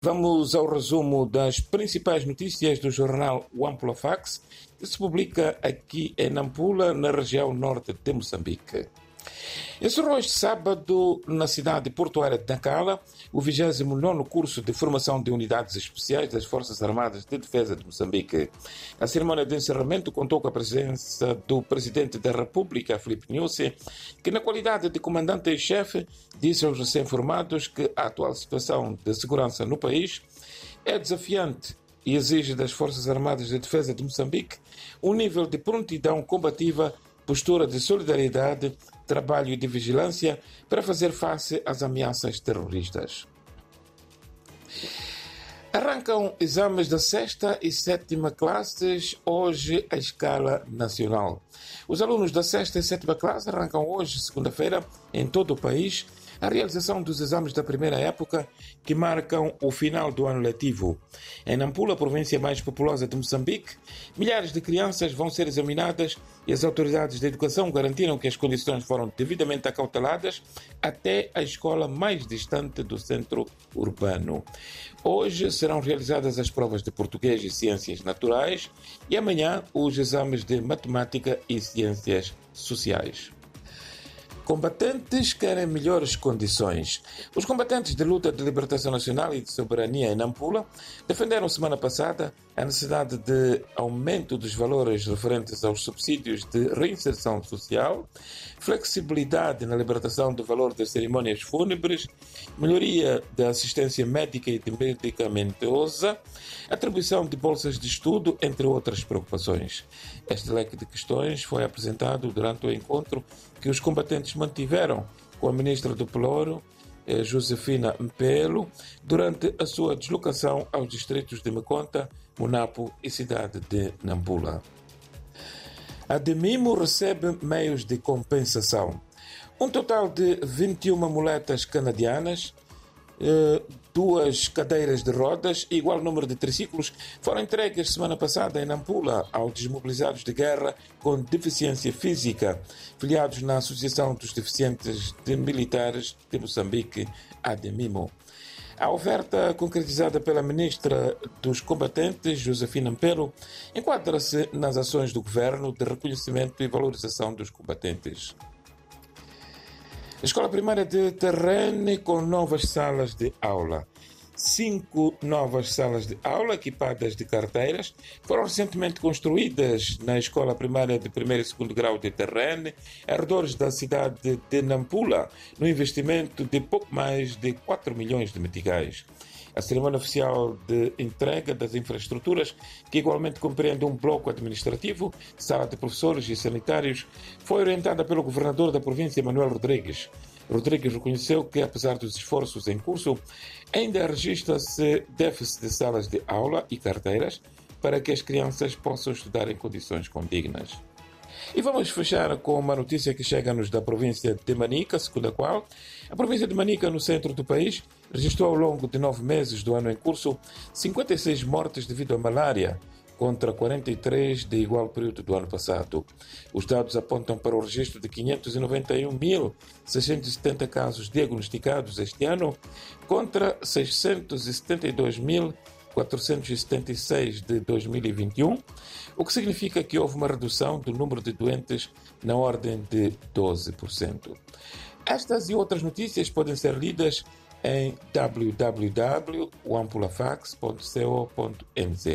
Vamos ao resumo das principais notícias do jornal Wampula Fax, que se publica aqui em Nampula, na região norte de Moçambique. Este sábado, na cidade portuária de Nacala, o 29 curso de formação de unidades especiais das Forças Armadas de Defesa de Moçambique. A cerimônia de encerramento contou com a presença do Presidente da República, Filipe Nyusi, que, na qualidade de comandante-chefe, disse aos recém-formados que a atual situação de segurança no país é desafiante e exige das Forças Armadas de Defesa de Moçambique um nível de prontidão combativa postura de solidariedade, trabalho e de vigilância para fazer face às ameaças terroristas. Arrancam exames da sexta e sétima classes hoje à escala nacional. Os alunos da sexta e sétima classe arrancam hoje, segunda-feira, em todo o país, a realização dos exames da primeira época que marcam o final do ano letivo. Em Nampula, província mais populosa de Moçambique, milhares de crianças vão ser examinadas e as autoridades de educação garantiram que as condições foram devidamente acauteladas até a escola mais distante do centro urbano. Hoje serão realizadas as provas de português e ciências naturais e amanhã os exames de matemática e ciências sociais. Combatentes querem melhores condições. Os combatentes de luta de libertação nacional e de soberania em Nampula defenderam semana passada a necessidade de aumento dos valores referentes aos subsídios de reinserção social, flexibilidade na libertação do valor das cerimônias fúnebres, melhoria da assistência médica e medicamentosa, atribuição de bolsas de estudo, entre outras preocupações. Este leque de questões foi apresentado durante o encontro que os combatentes mantiveram com a ministra do Pelouro, eh, Josefina Mpelo, durante a sua deslocação aos distritos de Meconta, Munapo e cidade de Nambula. A Demimo recebe meios de compensação. Um total de 21 muletas canadianas, duas cadeiras de rodas e igual número de triciclos foram entregues semana passada em Nampula aos desmobilizados de guerra com deficiência física, filiados na Associação dos Deficientes de Militares de Moçambique, ADEMIMO. A oferta concretizada pela ministra dos Combatentes, Josefina Mpelo, enquadra-se nas ações do governo de reconhecimento e valorização dos combatentes. Escola Primária de Terrene com novas salas de aula. Cinco novas salas de aula equipadas de carteiras foram recentemente construídas na Escola Primária de Primeiro e Segundo Grau de Terrene, arredores da cidade de Nampula, no investimento de pouco mais de 4 milhões de meticais. A cerimônia oficial de entrega das infraestruturas, que igualmente compreende um bloco administrativo, sala de professores e sanitários, foi orientada pelo governador da província, Manuel Rodrigues. Rodrigues reconheceu que, apesar dos esforços em curso, ainda registra-se déficit de salas de aula e carteiras para que as crianças possam estudar em condições condignas. E vamos fechar com uma notícia que chega-nos da província de Manica, segundo a qual a província de Manica, no centro do país, registrou ao longo de nove meses do ano em curso 56 mortes devido à malária, contra 43 de igual período do ano passado. Os dados apontam para o registro de 591.670 casos diagnosticados este ano, contra 672.000 476 de 2021, o que significa que houve uma redução do número de doentes na ordem de 12%. Estas e outras notícias podem ser lidas em www.ampulafax.co.nz.